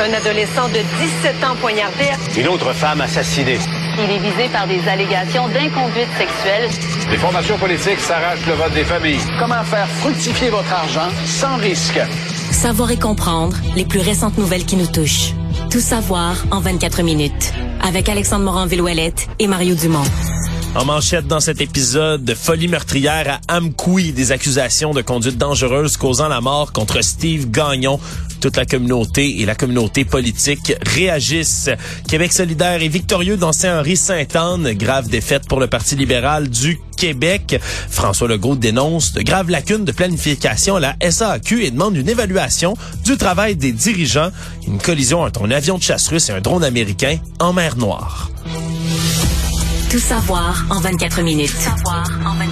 Un adolescent de 17 ans poignardé. Une autre femme assassinée. Il est visé par des allégations d'inconduite sexuelle. Les formations politiques s'arrachent le vote des familles. Comment faire fructifier votre argent sans risque? Savoir et comprendre les plus récentes nouvelles qui nous touchent. Tout savoir en 24 minutes. Avec Alexandre Morin-Villouellette et Mario Dumont. En manchette dans cet épisode, de folie meurtrière à Amkoui, des accusations de conduite dangereuse causant la mort contre Steve Gagnon. Toute la communauté et la communauté politique réagissent. Québec solidaire est victorieux dans Saint-Henri-Sainte-Anne. Grave défaite pour le Parti libéral du Québec. François Legault dénonce de graves lacunes de planification à la SAQ et demande une évaluation du travail des dirigeants. Une collision entre un avion de chasse russe et un drone américain en mer Noire. Tout savoir en 24 minutes. Tout savoir en 24 minutes.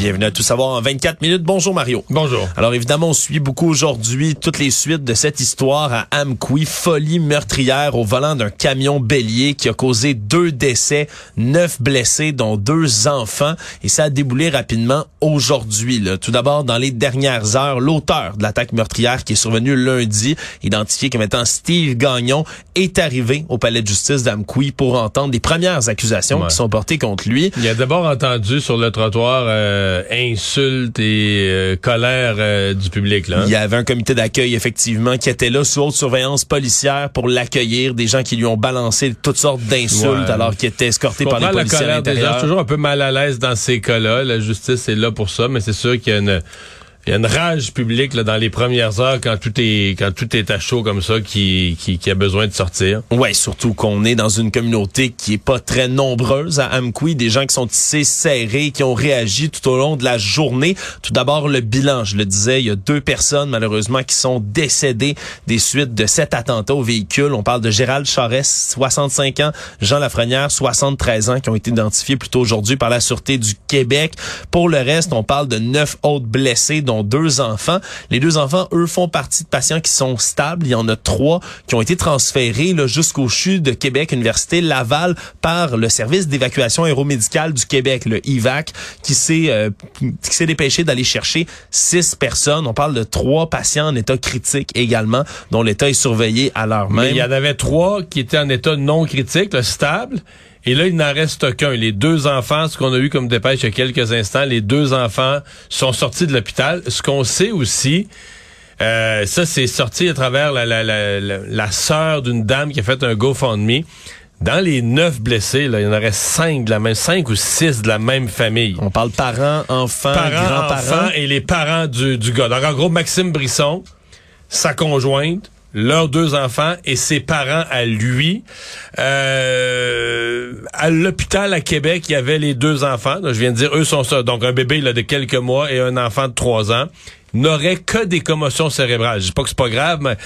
Bienvenue à Tout savoir en 24 minutes. Bonjour Mario. Bonjour. Alors évidemment, on suit beaucoup aujourd'hui toutes les suites de cette histoire à Amqui, folie meurtrière au volant d'un camion bélier qui a causé deux décès, neuf blessés, dont deux enfants. Et ça a déboulé rapidement aujourd'hui. Tout d'abord, dans les dernières heures, l'auteur de l'attaque meurtrière qui est survenue lundi, identifié comme étant Steve Gagnon, est arrivé au palais de justice d'Amqui pour entendre les premières accusations qui sont portées contre lui. Il a d'abord entendu sur le trottoir... Euh euh, insultes et euh, colère euh, du public. Là, hein? Il y avait un comité d'accueil, effectivement, qui était là sous haute surveillance policière pour l'accueillir. Des gens qui lui ont balancé toutes sortes d'insultes alors qu'il était escorté par les policiers à l'intérieur. Je suis toujours un peu mal à l'aise dans ces cas-là. La justice est là pour ça, mais c'est sûr qu'il y a une il y a une rage publique là, dans les premières heures quand tout est quand tout est à chaud comme ça qui, qui, qui a besoin de sortir. Ouais, surtout qu'on est dans une communauté qui est pas très nombreuse à Amqui, des gens qui sont tissés serrés, qui ont réagi tout au long de la journée. Tout d'abord le bilan, je le disais, il y a deux personnes malheureusement qui sont décédées des suites de cet attentat au véhicule. On parle de Gérald Charest, 65 ans, Jean Lafrenière, 73 ans, qui ont été identifiés plus tôt aujourd'hui par la Sûreté du Québec. Pour le reste, on parle de neuf autres blessés dont deux enfants. Les deux enfants, eux, font partie de patients qui sont stables. Il y en a trois qui ont été transférés jusqu'au CHU de Québec, Université Laval, par le service d'évacuation aéromédicale du Québec, le IVAC, qui s'est euh, qui s'est dépêché d'aller chercher six personnes. On parle de trois patients en état critique également, dont l'état est surveillé à leur même. Mais il y en avait trois qui étaient en état non critique, stable. Et là, il n'en reste qu'un. Les deux enfants, ce qu'on a eu comme dépêche il y a quelques instants, les deux enfants sont sortis de l'hôpital. Ce qu'on sait aussi, euh, ça, c'est sorti à travers la, la, la, la, sœur d'une dame qui a fait un GoFundMe. Dans les neuf blessés, là, il y en aurait cinq de la même, cinq ou six de la même famille. On parle parents, enfants, grands-parents. et les parents du, du gars. Donc, en gros, Maxime Brisson, sa conjointe, leurs deux enfants et ses parents à lui. Euh, à l'hôpital à Québec, il y avait les deux enfants. je viens de dire, eux sont ça. Donc un bébé il a de quelques mois et un enfant de trois ans n'aurait que des commotions cérébrales. Je dis pas que c'est pas grave, mais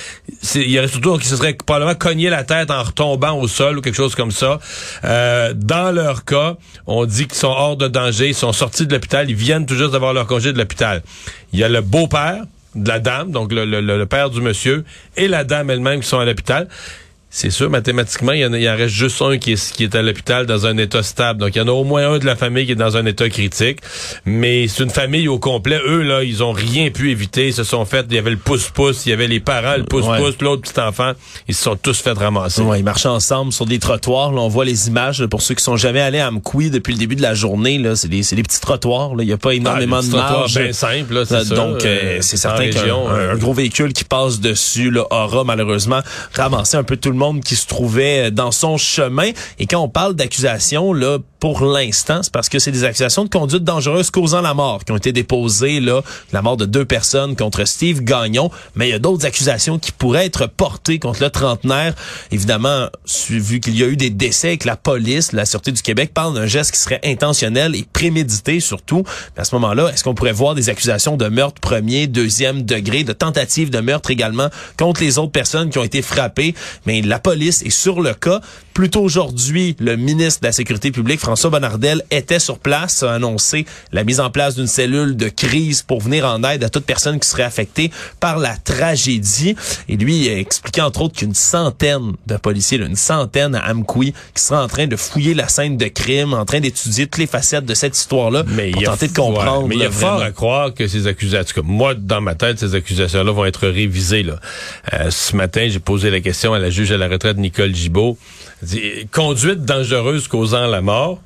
il y aurait surtout qui se serait probablement cogné la tête en retombant au sol ou quelque chose comme ça. Euh, dans leur cas, on dit qu'ils sont hors de danger, ils sont sortis de l'hôpital, ils viennent tout juste d'avoir leur congé de l'hôpital. Il y a le beau-père de la dame, donc le, le, père du monsieur, et la dame elle-même qui sont à l'hôpital c'est sûr, mathématiquement, il y, en, il en reste juste un qui est, qui est à l'hôpital dans un état stable. Donc, il y en a au moins un de la famille qui est dans un état critique. Mais c'est une famille au complet. Eux, là, ils ont rien pu éviter. Ils se sont fait, il y avait le pouce-pouce, il y avait les parents, le pouce-pouce, l'autre petit enfant. Ils se sont tous fait ramasser. Ouais, ils marchaient ensemble sur des trottoirs. Là, on voit les images. pour ceux qui sont jamais allés à Amkoui depuis le début de la journée, là, c'est des, c'est des petits trottoirs. Là. Il n'y a pas ah, énormément de marge. bien simple, là, c'est Donc, euh, c'est certain qu'un un gros véhicule qui passe dessus là, aura malheureusement ramassé un peu tout le monde qui se trouvait dans son chemin. Et quand on parle d'accusations, là, pour l'instant, c'est parce que c'est des accusations de conduite dangereuse causant la mort qui ont été déposées, là, la mort de deux personnes contre Steve Gagnon. Mais il y a d'autres accusations qui pourraient être portées contre le trentenaire. Évidemment, vu qu'il y a eu des décès que la police, la Sûreté du Québec parle d'un geste qui serait intentionnel et prémédité surtout. à ce moment-là, est-ce qu'on pourrait voir des accusations de meurtre premier, deuxième degré, de tentative de meurtre également contre les autres personnes qui ont été frappées? Mais la police est sur le cas. Plus tôt aujourd'hui, le ministre de la Sécurité publique, François Bonnardel, était sur place, a annoncé la mise en place d'une cellule de crise pour venir en aide à toute personne qui serait affectée par la tragédie. Et lui, a expliqué entre autres qu'une centaine de policiers, une centaine à Amqui, qui sera en train de fouiller la scène de crime, en train d'étudier toutes les facettes de cette histoire-là pour tenter de comprendre. mais il y a fort à croire que ces accusations, moi, dans ma tête, ces accusations-là vont être révisées. Là. Euh, ce matin, j'ai posé la question à la juge à la retraite, Nicole Gibault. Conduite dangereuse causant la mort,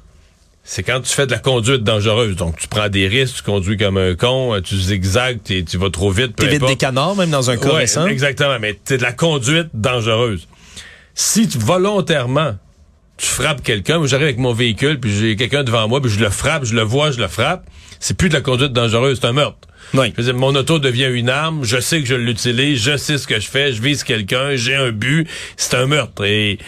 c'est quand tu fais de la conduite dangereuse. Donc, tu prends des risques, tu conduis comme un con, euh, tu zigzags, tu vas trop vite. T'évites des canards, même dans un cas récent. Exactement, mais c'est de la conduite dangereuse. Si tu, volontairement, tu frappes quelqu'un, moi j'arrive avec mon véhicule, puis j'ai quelqu'un devant moi, puis je le frappe, je le vois, je le frappe, c'est plus de la conduite dangereuse, c'est un meurtre. Oui. Je mon auto devient une arme, je sais que je l'utilise, je sais ce que je fais, je vise quelqu'un, j'ai un but, c'est un meurtre. Et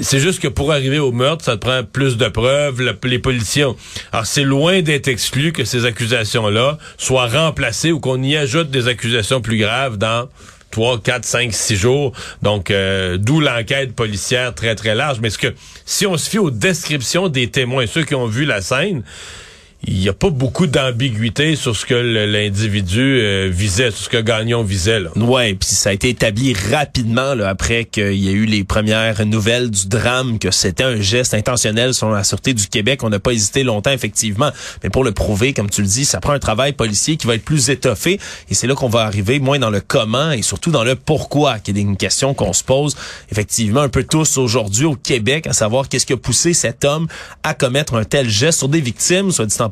c'est juste que pour arriver au meurtre, ça te prend plus de preuves, les policiers. Alors c'est loin d'être exclu que ces accusations-là soient remplacées ou qu'on y ajoute des accusations plus graves dans 3, 4, 5, 6 jours. Donc, euh, d'où l'enquête policière très, très large. Mais ce que si on se fie aux descriptions des témoins, ceux qui ont vu la scène, il n'y a pas beaucoup d'ambiguïté sur ce que l'individu euh, visait, sur ce que Gagnon visait. Là. Ouais, puis ça a été établi rapidement là, après qu'il y a eu les premières nouvelles du drame que c'était un geste intentionnel selon la sûreté du Québec. On n'a pas hésité longtemps effectivement, mais pour le prouver, comme tu le dis, ça prend un travail policier qui va être plus étoffé et c'est là qu'on va arriver moins dans le comment et surtout dans le pourquoi, qui est une question qu'on se pose effectivement un peu tous aujourd'hui au Québec, à savoir qu'est-ce qui a poussé cet homme à commettre un tel geste sur des victimes, soit dit en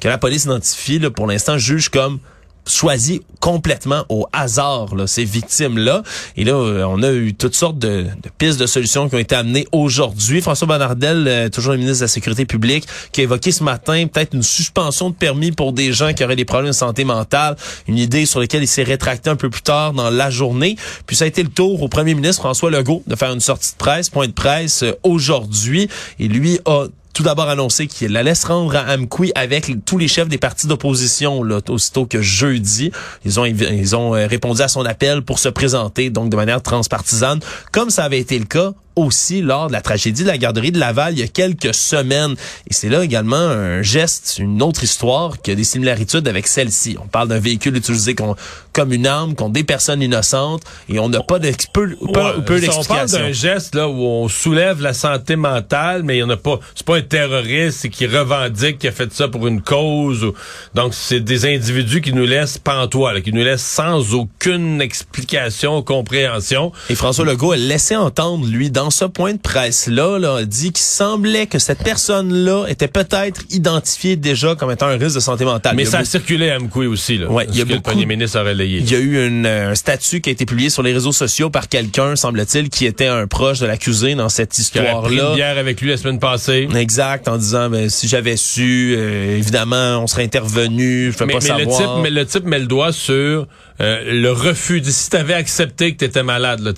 que la police identifie, pour l'instant, juge comme choisi complètement au hasard ces victimes-là. Et là, euh, on a eu toutes sortes de, de, pistes de solutions qui ont été amenées aujourd'hui. François Bonnardel, euh, toujours le ministre de la Sécurité publique, qui a évoqué ce matin peut-être une suspension de permis pour des gens qui auraient des problèmes de santé mentale, une idée sur laquelle il s'est rétracté un peu plus tard dans la journée. Puis ça a été le tour au premier ministre François Legault de faire une sortie de presse, point de presse euh, aujourd'hui. Et lui a tout d'abord annoncé qu'il la laisse rendre à Amqui avec tous les chefs des partis d'opposition, là, aussitôt que jeudi. Ils ont, ils ont euh, répondu à son appel pour se présenter, donc de manière transpartisane, comme ça avait été le cas aussi lors de la tragédie de la garderie de Laval il y a quelques semaines. Et c'est là également un geste, une autre histoire qui a des similarités avec celle-ci. On parle d'un véhicule utilisé comme une arme contre des personnes innocentes et on n'a pas de peu, peu, On parle d'un geste là où on soulève la santé mentale, mais il y en a pas. C'est pas un terroriste qui revendique qui a fait ça pour une cause. donc c'est des individus qui nous laissent pantois, qui nous laissent sans aucune explication, compréhension. Et François Legault a laissé entendre lui dans dans ce point de presse-là, là, dit qu'il semblait que cette personne-là était peut-être identifiée déjà comme étant un risque de santé mentale. Mais ça a circulé à Mkoui aussi, là. Ouais, il y a beaucoup, le premier ministre a relayé. Il y a eu une, un statut qui a été publié sur les réseaux sociaux par quelqu'un, semble-t-il, qui était un proche de l'accusé dans cette histoire-là. Une bière avec lui la semaine passée. Exact, en disant, ben, si j'avais su, euh, évidemment, on serait intervenu, je peux pas savoir. Le type, mais le type met le doigt sur euh, le refus. Si tu accepté que tu étais malade, là,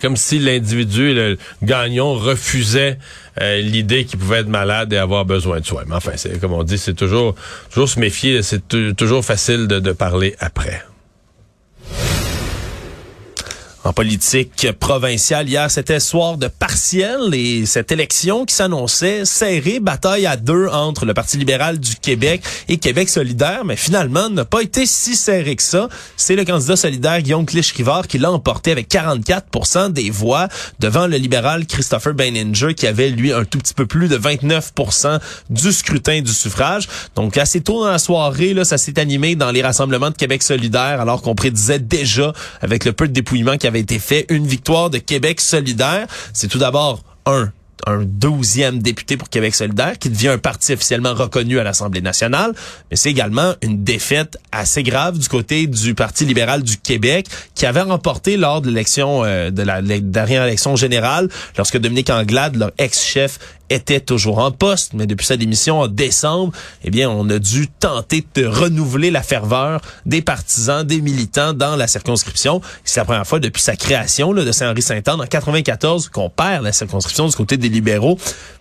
comme si l'individu, le Gagnon, refusait euh, l'idée qu'il pouvait être malade et avoir besoin de soins. Mais enfin, c'est comme on dit, c'est toujours, toujours se méfier. C'est toujours facile de parler après. En politique provinciale, hier, c'était soir de partiel et cette élection qui s'annonçait serrée, bataille à deux entre le Parti libéral du Québec et Québec solidaire, mais finalement n'a pas été si serré que ça. C'est le candidat solidaire Guillaume Clich-Rivard qui l'a emporté avec 44 des voix devant le libéral Christopher Baininger qui avait, lui, un tout petit peu plus de 29% du scrutin du suffrage. Donc, assez tôt dans la soirée, là, ça s'est animé dans les rassemblements de Québec solidaire alors qu'on prédisait déjà, avec le peu de dépouillement qui avait été fait, une victoire de Québec solidaire. C'est tout d'abord un douzième député pour Québec solidaire, qui devient un parti officiellement reconnu à l'Assemblée nationale, mais c'est également une défaite assez grave du côté du Parti libéral du Québec, qui avait remporté lors de l'élection euh, de la, dernière élection générale, lorsque Dominique Anglade, leur ex-chef, était toujours en poste, mais depuis sa démission en décembre, eh bien, on a dû tenter de renouveler la ferveur des partisans, des militants dans la circonscription. C'est la première fois depuis sa création là, de Saint-Henri-Saint-Anne en 94 qu'on perd la circonscription du côté des libéraux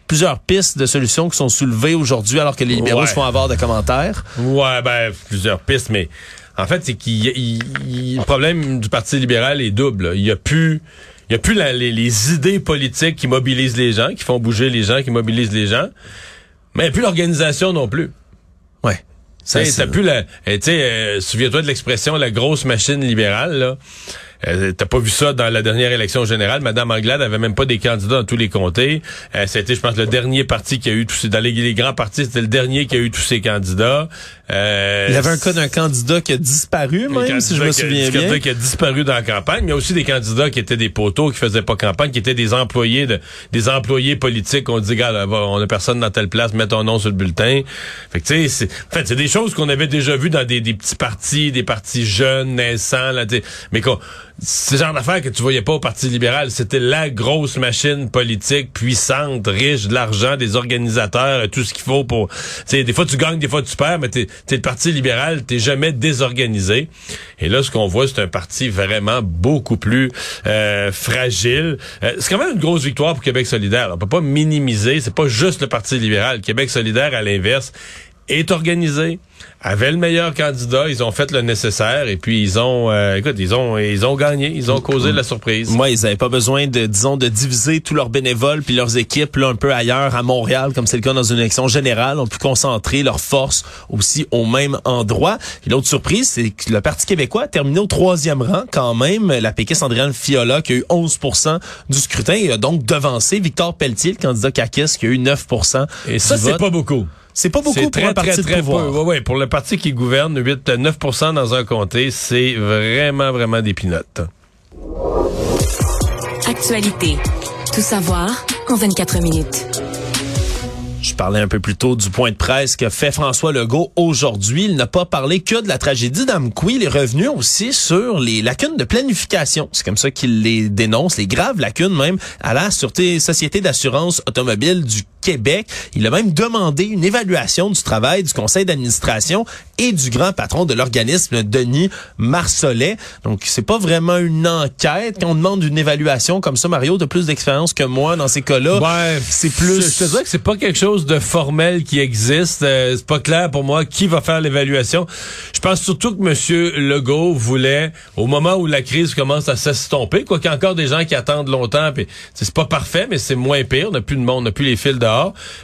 plusieurs pistes de solutions qui sont soulevées aujourd'hui alors que les libéraux se font avoir de commentaires. Ouais, ben plusieurs pistes, mais en fait c'est qu'il le problème du Parti libéral est double. Il y a plus il y a plus la- les, les idées politiques qui mobilisent les gens, qui font bouger les gens, qui mobilisent les gens, mais il n'y a plus l'organisation non plus. Ouais. Sais, T'as plus la, eh, tu sais, euh, souviens-toi de l'expression la grosse machine libérale là. Euh, T'as pas vu ça dans la dernière élection générale. Madame Anglade avait même pas des candidats dans tous les comtés. Euh, c'était, je pense, le dernier parti qui a eu tous ces, dans les, les grands partis, c'était le dernier qui a eu tous ses candidats. Euh, Il y avait un cas d'un candidat qui a disparu, même, si je me qui a- souviens un bien. candidat qui a disparu dans la campagne, mais il y a aussi des candidats qui étaient des poteaux, qui faisaient pas campagne, qui étaient des employés de, des employés politiques. On dit, gars, on a personne dans telle place, mets ton nom sur le bulletin. Fait que, tu sais, c'est, en fait, c'est des choses qu'on avait déjà vues dans des, des petits partis, des partis jeunes, naissants, là, mais qu'on, c'est le genre d'affaires que tu voyais pas au Parti libéral. C'était la grosse machine politique puissante, riche, de l'argent, des organisateurs, tout ce qu'il faut pour... Tu sais, des fois tu gagnes, des fois tu perds, mais t'es es le Parti libéral, t'es jamais désorganisé. Et là, ce qu'on voit, c'est un parti vraiment beaucoup plus euh, fragile. Euh, c'est quand même une grosse victoire pour Québec solidaire. On peut pas minimiser. C'est pas juste le Parti libéral. Québec solidaire, à l'inverse, est organisé, avait le meilleur candidat, ils ont fait le nécessaire et puis ils ont, euh, écoute, ils ont, ils ont gagné, ils ont causé de la surprise. Moi, ils avaient pas besoin de, disons, de diviser tous leurs bénévoles puis leurs équipes là un peu ailleurs à Montréal, comme c'est le cas dans une élection générale. On peut concentrer leurs forces aussi au même endroit. L'autre surprise, c'est que le Parti québécois a terminé au troisième rang quand même. La péquiste Andréane Fiola qui a eu 11% du scrutin et a donc devancé Victor Pelletier, le candidat CAQUES, qui a eu 9 Et ça, c'est pas beaucoup. C'est pas beaucoup C'est pour très, un parti très, de très pouvoir. peu. Ouais, ouais, pour le parti qui gouverne, 8, 9% dans un comté, c'est vraiment, vraiment des pinottes. Actualité. Tout savoir en 24 minutes. Je parlais un peu plus tôt du point de presse que fait François Legault aujourd'hui. Il n'a pas parlé que de la tragédie d'Amqui. Il est revenu aussi sur les lacunes de planification. C'est comme ça qu'il les dénonce, les graves lacunes même à la Sûreté Société d'assurance automobile du Québec. Il a même demandé une évaluation du travail du conseil d'administration et du grand patron de l'organisme, Denis Marcelet. Donc, c'est pas vraiment une enquête. Quand on demande une évaluation comme ça, Mario, de plus d'expérience que moi dans ces cas-là. Ouais, c'est plus... Je, je te dirais que c'est pas quelque chose de formel qui existe. Euh, c'est pas clair pour moi qui va faire l'évaluation. Je pense surtout que Monsieur Legault voulait, au moment où la crise commence à s'estomper, quoi qu'il y a encore des gens qui attendent longtemps, puis c'est pas parfait, mais c'est moins pire. On n'a plus de monde, on n'a plus les fils dehors.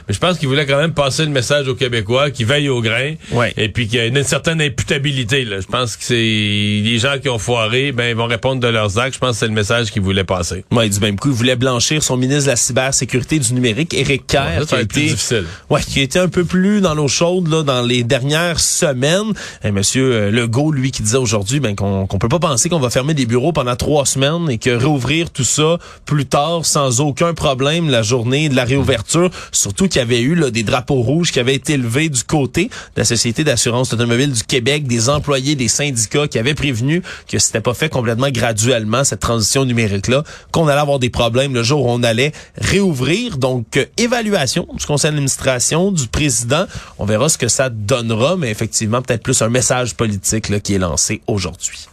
Mais je pense qu'il voulait quand même passer le message aux Québécois qui veillent au grain, Ouais. et puis qu'il y a une, certaine imputabilité. Là. Je pense que c'est les gens qui ont foiré, ben ils vont répondre de leurs actes. Je pense que c'est le message qu'il voulait passer. Ouais, du même coup, il voulait blanchir son ministre de la cybersécurité du numérique, Éric Kerr, Ouais, ça, qui a été, difficile. ouais, qui été un peu plus dans l'eau chaude là dans les dernières semaines. Et Monsieur euh, Legault, lui, qui disait aujourd'hui, ben qu'on qu'on peut pas penser qu'on va fermer des bureaux pendant trois semaines et que réouvrir tout ça plus tard sans aucun problème la journée de la réouverture. Surtout qu'il y avait eu là, des drapeaux rouges qui avaient été levés du côté de la Société d'assurance automobile du Québec, des employés, des syndicats qui avaient prévenu que c'était pas fait complètement graduellement cette transition numérique là, qu'on allait avoir des problèmes le jour où on allait réouvrir. Donc euh, évaluation du conseil d'administration du président, on verra ce que ça donnera, mais effectivement peut-être plus un message politique là, qui est lancé aujourd'hui.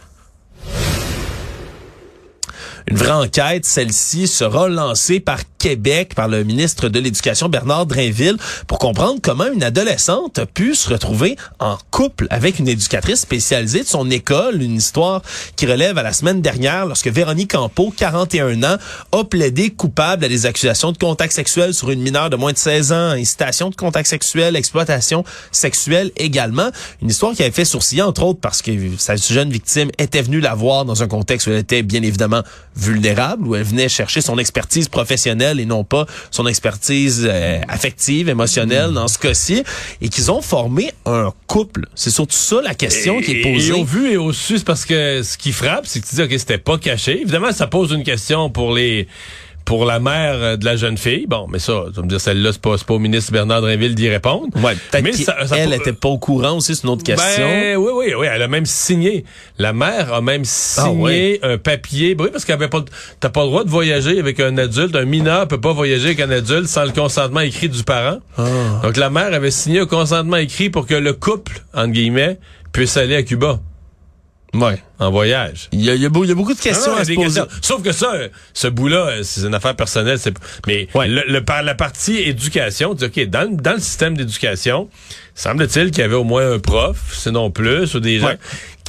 Une vraie enquête, celle-ci sera lancée par Québec, par le ministre de l'Éducation Bernard Drainville, pour comprendre comment une adolescente a pu se retrouver en couple avec une éducatrice spécialisée de son école, une histoire qui relève à la semaine dernière lorsque Véronique Campeau, 41 ans, a plaidé coupable à des accusations de contact sexuel sur une mineure de moins de 16 ans, incitation de contact sexuel, exploitation sexuelle également. Une histoire qui avait fait sourciller, entre autres, parce que sa jeune victime était venue la voir dans un contexte où elle était bien évidemment vulnérable, où elle venait chercher son expertise professionnelle et non pas son expertise euh, affective, émotionnelle dans ce cas-ci, et qu'ils ont formé un couple. C'est surtout ça la question qui est posée. Et au vu et au su, c'est parce que ce qui frappe, c'est que tu dis, OK, c'était pas caché. Évidemment, ça pose une question pour les pour la mère euh, de la jeune fille. Bon, mais ça, tu vas me dire, celle-là, c'est pas, c'est pas au ministre Bernard Drinville d'y répondre. Ouais, peut-être Mais qu'elle ça- ça elle peut- était pas au courant aussi, c'est une autre question. Ben, oui, oui, oui, elle a même signé. La mère a même signé un papier. Ben Oui, parce qu'elle avait pas, le- t'as pas le droit de voyager avec un adulte. Un mineur peut pas voyager avec un adulte sans le consentement écrit du parent. Donc, la mère avait signé un consentement écrit pour que le couple, entre guillemets, puisse aller à Cuba ouais. en voyage. Il y a, il y a beau- il y a beaucoup de questions Ah, à se des poser. questions. Sauf que ça, ce bout-là, c'est une affaire personnelle. c'est- Mais Ouais. le, le- par la partie éducation, dis, OK, dans, le- dans le système d'éducation, semble-t-il qu'il y avait au moins un prof, sinon plus, ou des gens Ouais.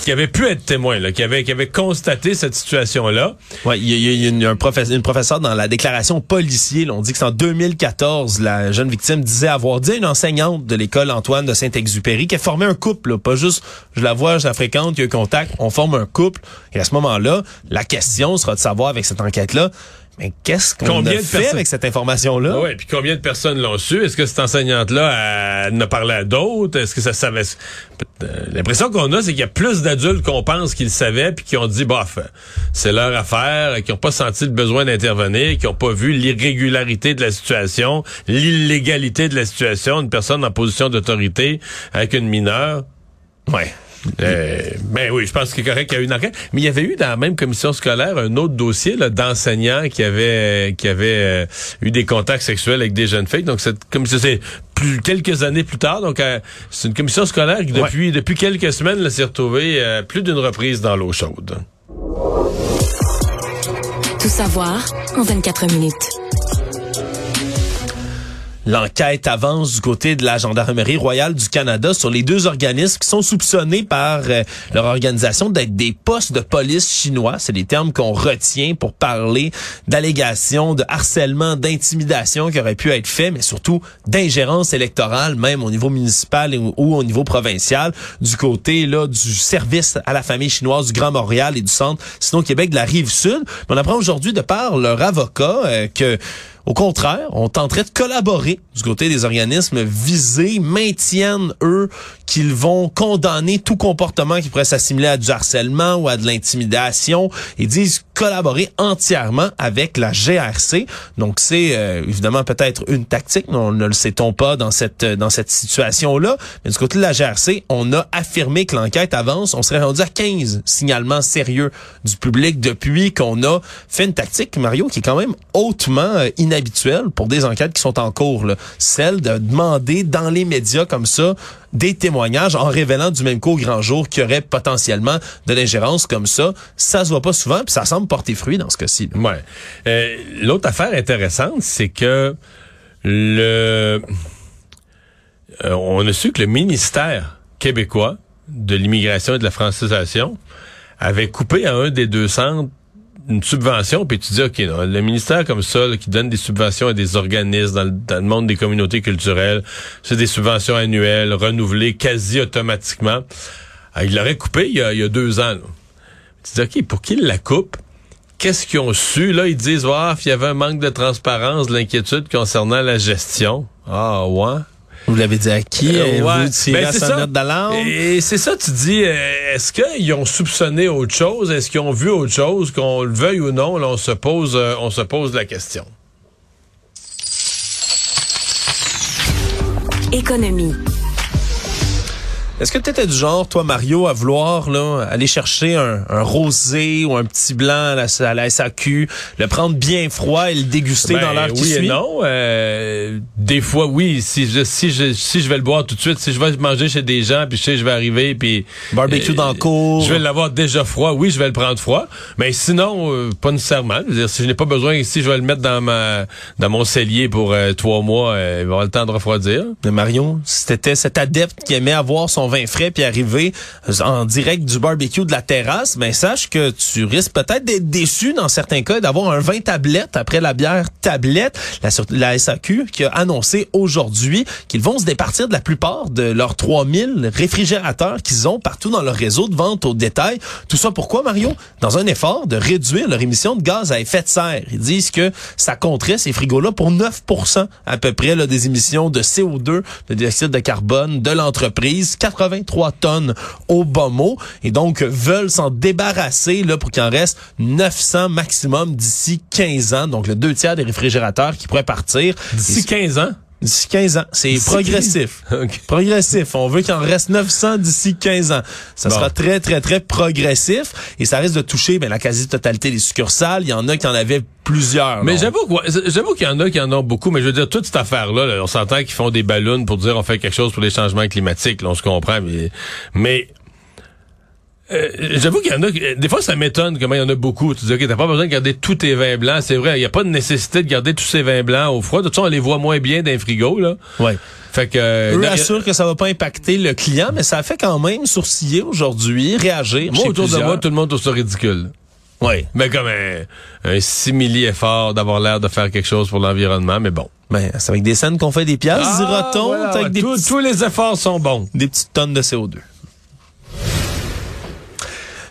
Qui avait pu être témoin, là, qui avait qui avait constaté cette situation-là. Ouais, il y a, y a une, un professeur, une professeure dans la déclaration policier, là, on dit que c'est en 2014, la jeune victime disait avoir dit à une enseignante de l'école Antoine de Saint-Exupéry qu'elle formait un couple, pas juste je la vois, je la fréquente, il y a eu contact, on forme un couple. Et à ce moment-là, la question sera de savoir avec cette enquête-là, mais qu'est-ce qu'on Combien a de fait personnes- avec cette information-là? Oui, puis combien de personnes l'ont su? Est-ce que cette enseignante-là a parlé à d'autres? Est-ce que ça savait? Euh, L'impression qu'on a, c'est qu'il y a plus d'adultes qu'on pense qu'ils le savaient, puis qui ont dit, bof, c'est leur affaire, qui n'ont pas senti le besoin d'intervenir, qui n'ont pas vu l'irrégularité de la situation, l'illégalité de la situation, une personne en position d'autorité avec une mineure. Ouais. Euh, ben oui, je pense que c'est correct qu'il y a eu une enquête. Mais il y avait eu dans la même commission scolaire un autre dossier d'enseignants qui avaient qui avaient euh, eu des contacts sexuels avec des jeunes filles. Donc cette commission c'est plus quelques années plus tard. Donc euh, c'est une commission scolaire qui depuis depuis quelques semaines s'est retrouvée euh, plus d'une reprise dans l'eau chaude. Tout savoir en 24 minutes. L'enquête avance du côté de la Gendarmerie royale du Canada sur les deux organismes qui sont soupçonnés par euh, leur organisation d'être des postes de police chinois. C'est les termes qu'on retient pour parler d'allégations de harcèlement, d'intimidation qui auraient pu être faits, mais surtout d'ingérence électorale, même au niveau municipal ou au niveau provincial, du côté là du service à la famille chinoise du Grand Montréal et du centre, sinon Québec de la rive sud. On apprend aujourd'hui de par leur avocat euh, que au contraire, on tenterait de collaborer du côté des organismes visés, maintiennent, eux, qu'ils vont condamner tout comportement qui pourrait s'assimiler à du harcèlement ou à de l'intimidation. Ils disent collaborer entièrement avec la GRC. Donc, c'est euh, évidemment peut-être une tactique, mais on ne le sait-on pas dans cette, euh, dans cette situation-là. Mais du côté de la GRC, on a affirmé que l'enquête avance. On serait rendu à 15 signalements sérieux du public depuis qu'on a fait une tactique, Mario, qui est quand même hautement euh, inhabituelle pour des enquêtes qui sont en cours. Celle de demander dans les médias comme ça des témoignages en révélant du même coup au grand jour qu'il y aurait potentiellement de l'ingérence comme ça. Ça se voit pas souvent, puis ça semble porter fruit dans ce cas-ci. Ouais. Euh, L'autre affaire intéressante, c'est que le euh, on a su que le ministère québécois de l'immigration et de la francisation avait coupé à un des deux centres une subvention, puis tu dis, OK, non, le ministère comme ça, là, qui donne des subventions à des organismes dans le, monde des communautés culturelles, c'est des subventions annuelles, renouvelées quasi automatiquement. Ah, il l'aurait coupé il y a, il y a deux ans. là. Tu dis, OK, pour qu'ils la coupent, qu'est-ce qu'ils ont su? Là, ils disent, ah, il y avait un manque de transparence, de l'inquiétude concernant la gestion. Ah, ouais. Vous l'avez dit à qui? Euh, ouais. tiré Ben, ça. d'alarme? Et c'est ça, tu dis, euh, est-ce qu'ils ont soupçonné autre chose? Est-ce qu'ils ont vu autre chose? Qu'on le veuille ou non, là, on se pose, euh, on se pose la question. Économie. Est-ce que tu étais du genre, toi, Mario, à vouloir là, aller chercher un, un rosé ou un petit blanc à la, à la SAQ, le prendre bien froid et le déguster Ben, dans l'heure qui oui et suit? non. Euh, des fois, oui. Si je, si je si je vais le boire tout de suite, si je vais manger chez des gens, puis je sais je vais arriver, puis Barbecue dans le cours. je vais l'avoir déjà froid. Oui, je vais le prendre froid. Mais sinon, euh, pas nécessairement. Je veux dire, si je n'ai pas besoin, si je vais le mettre dans ma dans mon cellier pour euh, trois mois, euh, il va avoir le temps de refroidir. Mais Mario, si t'étais cet adepte qui aimait avoir son vin frais puis arriver en direct du barbecue de la terrasse, ben sache que tu risques peut-être d'être déçu dans certains cas d'avoir un vin tablette après la bière tablette. La SAQ qui a annoncé aujourd'hui qu'ils vont se départir de la plupart de leurs 3000 réfrigérateurs qu'ils ont partout dans leur réseau de vente au détail. Tout ça pourquoi, Mario? Dans un effort de réduire leur émission de gaz à effet de serre. Ils disent que ça compterait ces frigos-là pour 9 à peu près là, des émissions de CO2, de dioxyde de carbone de l'entreprise, 83 tonnes au bas mot, et donc veulent s'en débarrasser là pour qu'il en reste 900 maximum d'ici 15 ans, donc le deux tiers des réfrigérateurs qui pourraient partir. D'ici Et- 15 ans? D'ici 15 ans. C'est progressif. 15 OK. Progressif. On veut qu'il en reste 900 d'ici 15 ans. Ça Bon. sera très, très, très progressif. Et ça risque de toucher ben, la quasi-totalité des succursales. Il y en a qui en avaient plusieurs. Mais j'avoue j'avoue qu'il y en a qui en ont beaucoup, mais je veux dire, toute cette affaire-là, là, on s'entend qu'ils font des ballons pour dire on fait quelque chose pour les changements climatiques, là, on se comprend, mais, mais Euh, J'avoue qu'il y en a. Des fois, ça m'étonne comment il y en a beaucoup. Tu dis, OK, t'as pas besoin de garder tous tes vins blancs. C'est vrai, il n'y a pas de nécessité de garder tous ces vins blancs au froid. De toute façon, on les voit moins bien dans les frigos, là. Ouais. Fait que. euh, Eux non, assurent que ça va pas impacter le client, mais ça fait quand même sourciller aujourd'hui, réagir. Moi, autour de moi, tout le monde trouve ça ridicule. Ouais. Mais comme un, un simili effort d'avoir l'air de faire quelque chose pour l'environnement, mais bon. Ben, c'est avec des scènes qu'on fait des pièces, dira-t-on, voilà, avec ouais, des, tous- petits- tous les efforts sont bons. des petites tonnes de CO2.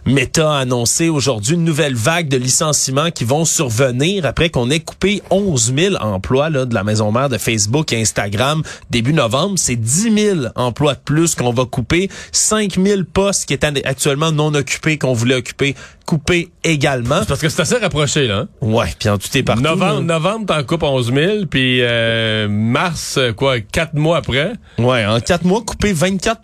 Meta a annoncé aujourd'hui une nouvelle vague de licenciements qui vont survenir après qu'on ait coupé 11 000 emplois là, de la maison mère de Facebook et Instagram début novembre. C'est 10 000 emplois de plus qu'on va couper. 5 000 postes qui étaient actuellement non occupés qu'on voulait occuper, coupés également. Parce que c'est assez rapproché, là. hein? Ouais, puis en tout est partout. Novembre, novembre, t'en coupes 11 000, puis euh, mars, quoi, quatre mois après. Ouais, en quatre mois, couper 24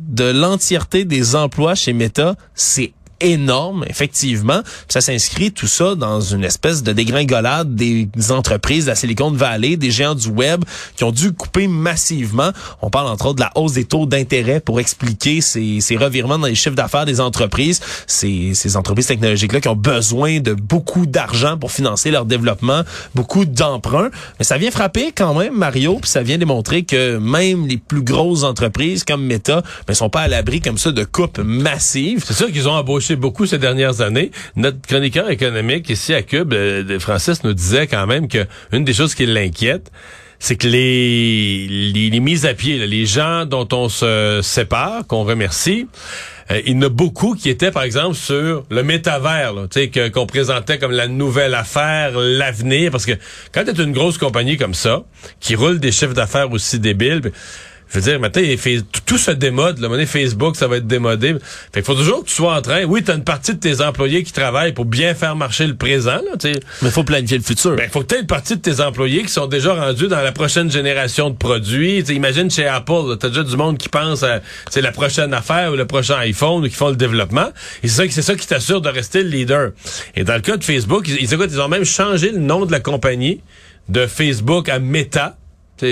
de l'entièreté des emplois chez Meta, c'est énorme, effectivement. Ça s'inscrit tout ça dans une espèce de dégringolade des entreprises de la Silicon Valley, des géants du web qui ont dû couper massivement. On parle entre autres de la hausse des taux d'intérêt pour expliquer ces, ces revirements dans les chiffres d'affaires des entreprises. Ces, ces entreprises technologiques-là qui ont besoin de beaucoup d'argent pour financer leur développement, beaucoup d'emprunts. Mais ça vient frapper quand même, Mario, puis ça vient démontrer que même les plus grosses entreprises comme Meta ne sont pas à l'abri comme ça de coupes massives. C'est sûr qu'ils ont embauché beaucoup ces dernières années. Notre chroniqueur économique ici à Cube, euh, Francis, nous disait quand même que une des choses qui l'inquiète, c'est que les, les, les mises à pied, là, les gens dont on se sépare, qu'on remercie, euh, il y en a beaucoup qui étaient, par exemple, sur le métavers, qu'on présentait comme la nouvelle affaire, l'avenir, parce que quand tu une grosse compagnie comme ça, qui roule des chiffres d'affaires aussi débiles, je veux dire, maintenant, il tout, se démode. Là. Maintenant, Facebook, ça va être démodé. Fait qu'il faut toujours que tu sois en train. Oui, tu as une partie de tes employés qui travaillent pour bien faire marcher le présent. Là. Mais il faut planifier le futur. Ben, faut que tu aies une partie de tes employés qui sont déjà rendus dans la prochaine génération de produits. Tu sais, imagine chez Apple, tu as déjà du monde qui pense à c'est la prochaine affaire ou le prochain iPhone ou qui font le développement. Et c'est ça, ça qui t'assure de rester le leader. Et dans le cas de Facebook, ils, ils ont même changé le nom de la compagnie de Facebook à Meta.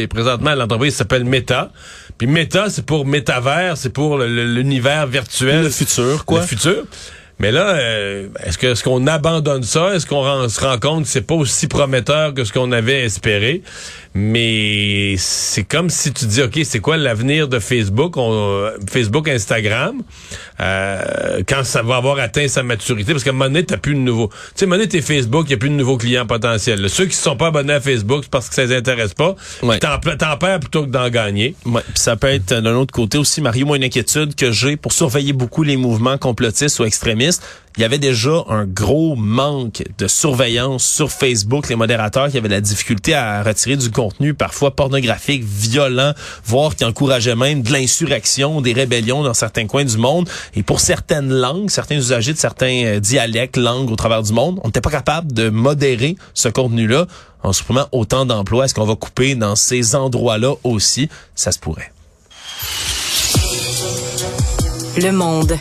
Présentement, l'entreprise s'appelle Meta. Puis Meta, c'est pour métavers, c'est pour l'univers virtuel. Le futur, quoi. Le futur. Mais là, euh, est-ce que est-ce qu'on abandonne ça? Est-ce qu'on se rend compte que c'est pas aussi prometteur que ce qu'on avait espéré? Mais c'est comme si tu dis, OK, c'est quoi l'avenir de Facebook, on- Facebook, Instagram, euh, quand ça va avoir atteint sa maturité? Parce qu'à un moment donné, t'as plus de nouveau. Tu sais, à un moment donné, t'es Facebook, il n'y a plus de nouveaux clients potentiels. là. Ceux qui ne sont pas abonnés à Facebook, c'est parce que ça les intéresse pas. Ouais. T'en, t'en perds plutôt que d'en gagner. Ouais, puis ça peut être euh, d'un autre côté aussi, Mario, moi, une inquiétude que j'ai pour surveiller beaucoup les mouvements complotistes ou extrémistes. Il y avait déjà un gros manque de surveillance sur Facebook, les modérateurs qui avaient la difficulté à retirer du contenu parfois pornographique, violent, voire qui encourageait même de l'insurrection, des rébellions dans certains coins du monde. Et pour certaines langues, certains usagers de certains euh, dialectes, langues au travers du monde, on n'était pas capable de modérer ce contenu-là en supprimant autant d'emplois. Est-ce qu'on va couper dans ces endroits-là aussi? Ça se pourrait. Le monde.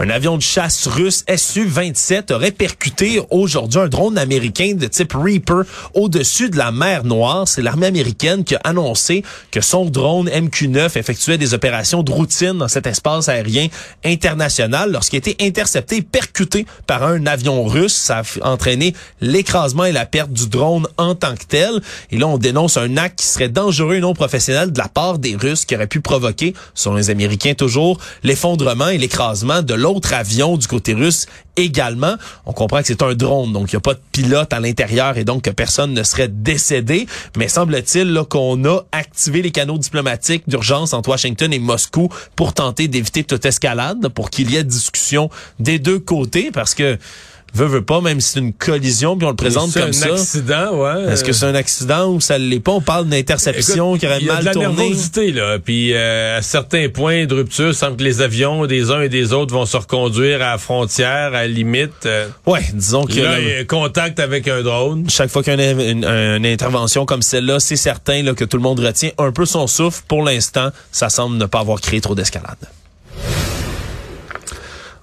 Un avion de chasse russe Su-27 aurait percuté aujourd'hui un drone américain de type Reaper au-dessus de la mer Noire. C'est l'armée américaine qui a annoncé que son drone MQ-9 effectuait des opérations de routine dans cet espace aérien international lorsqu'il a été intercepté percuté par un avion russe. Ça a entraîné l'écrasement et la perte du drone en tant que tel. Et là, on dénonce un acte qui serait dangereux et non professionnel de la part des Russes qui aurait pu provoquer, selon les Américains toujours, l'effondrement et l'écrasement de l'autre avion du côté russe également. On comprend que c'est un drone, donc il n'y a pas de pilote à l'intérieur et donc que personne ne serait décédé. Mais semble-t-il qu'on a activé les canaux diplomatiques d'urgence entre Washington et Moscou pour tenter d'éviter toute escalade, pour qu'il y ait discussion des deux côtés, parce que veut, veut pas, même si c'est une collision, puis on le présente C'est comme un ça. accident, ouais. Est-ce que c'est un accident ou ça l'est pas? On parle d'interception qui aurait il y a mal de la tourné. nervosité, là. Puis euh, à certains points de rupture, semble que les avions des uns et des autres vont se reconduire à la frontière, à la limite. Euh, Ouais, disons que là, a contact avec un drone. chaque fois qu'il y a une, une- une intervention comme celle-là, c'est certain là, que tout le monde retient un peu son souffle. Pour l'instant, ça semble ne pas avoir créé trop d'escalade.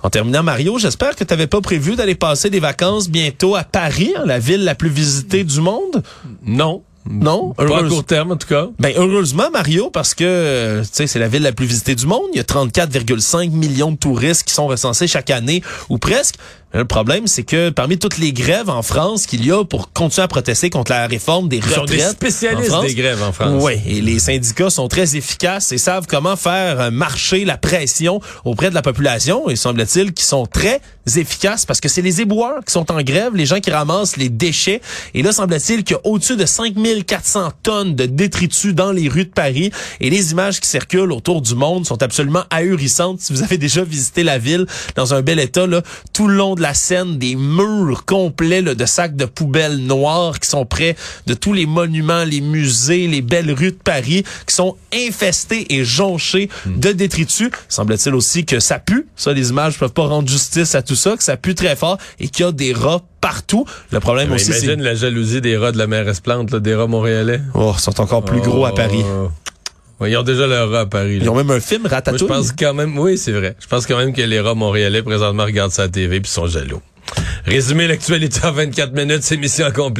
En terminant, Mario, j'espère que tu n'avais pas prévu d'aller passer des vacances bientôt à Paris, hein, la ville la plus visitée du monde? Non. Non? Pas à court terme, en tout cas. Ben heureusement Mario parce que tu sais c'est la ville la plus visitée du monde, il y a 34,5 millions de touristes qui sont recensés chaque année ou presque. Le problème c'est que parmi toutes les grèves en France qu'il y a pour continuer à protester contre la réforme des Ils sont retraites des spécialistes en France, des grèves en France. Oui, et les syndicats sont très efficaces et savent comment faire euh, marcher la pression auprès de la population. Et semble-t-il qu'ils sont très efficaces parce que c'est les éboueurs qui sont en grève, les gens qui ramassent les déchets. Et là, semble-t-il qu'il y a au-dessus de 5400 tonnes de détritus dans les rues de Paris. Et les images qui circulent autour du monde sont absolument ahurissantes. Si vous avez déjà visité la ville dans un bel état, là, tout le long de la Seine, des murs complets là, de sacs de poubelles noirs qui sont près de tous les monuments, les musées, les belles rues de Paris, qui sont infestés et jonchés de détritus. Semble-t-il aussi que ça pue. Ça, les images peuvent pas rendre justice à tout ça, que ça pue très fort et qu'il y a des rats partout. Le problème Mais aussi, c'est... imagine la jalousie des rats de la mer Esplante, là, des rats montréalais. Oh, ils sont encore plus gros à Paris. Ouais, ils ont déjà leur rat à Paris. là. Ils ont même un film, Moi, je Ratatouille. pense quand même, oui, c'est vrai. Je pense quand même que les rats montréalais présentement regardent ça à la TV puis sont jaloux. Résumer l'actualité en 24 minutes, c'est mission accomplie.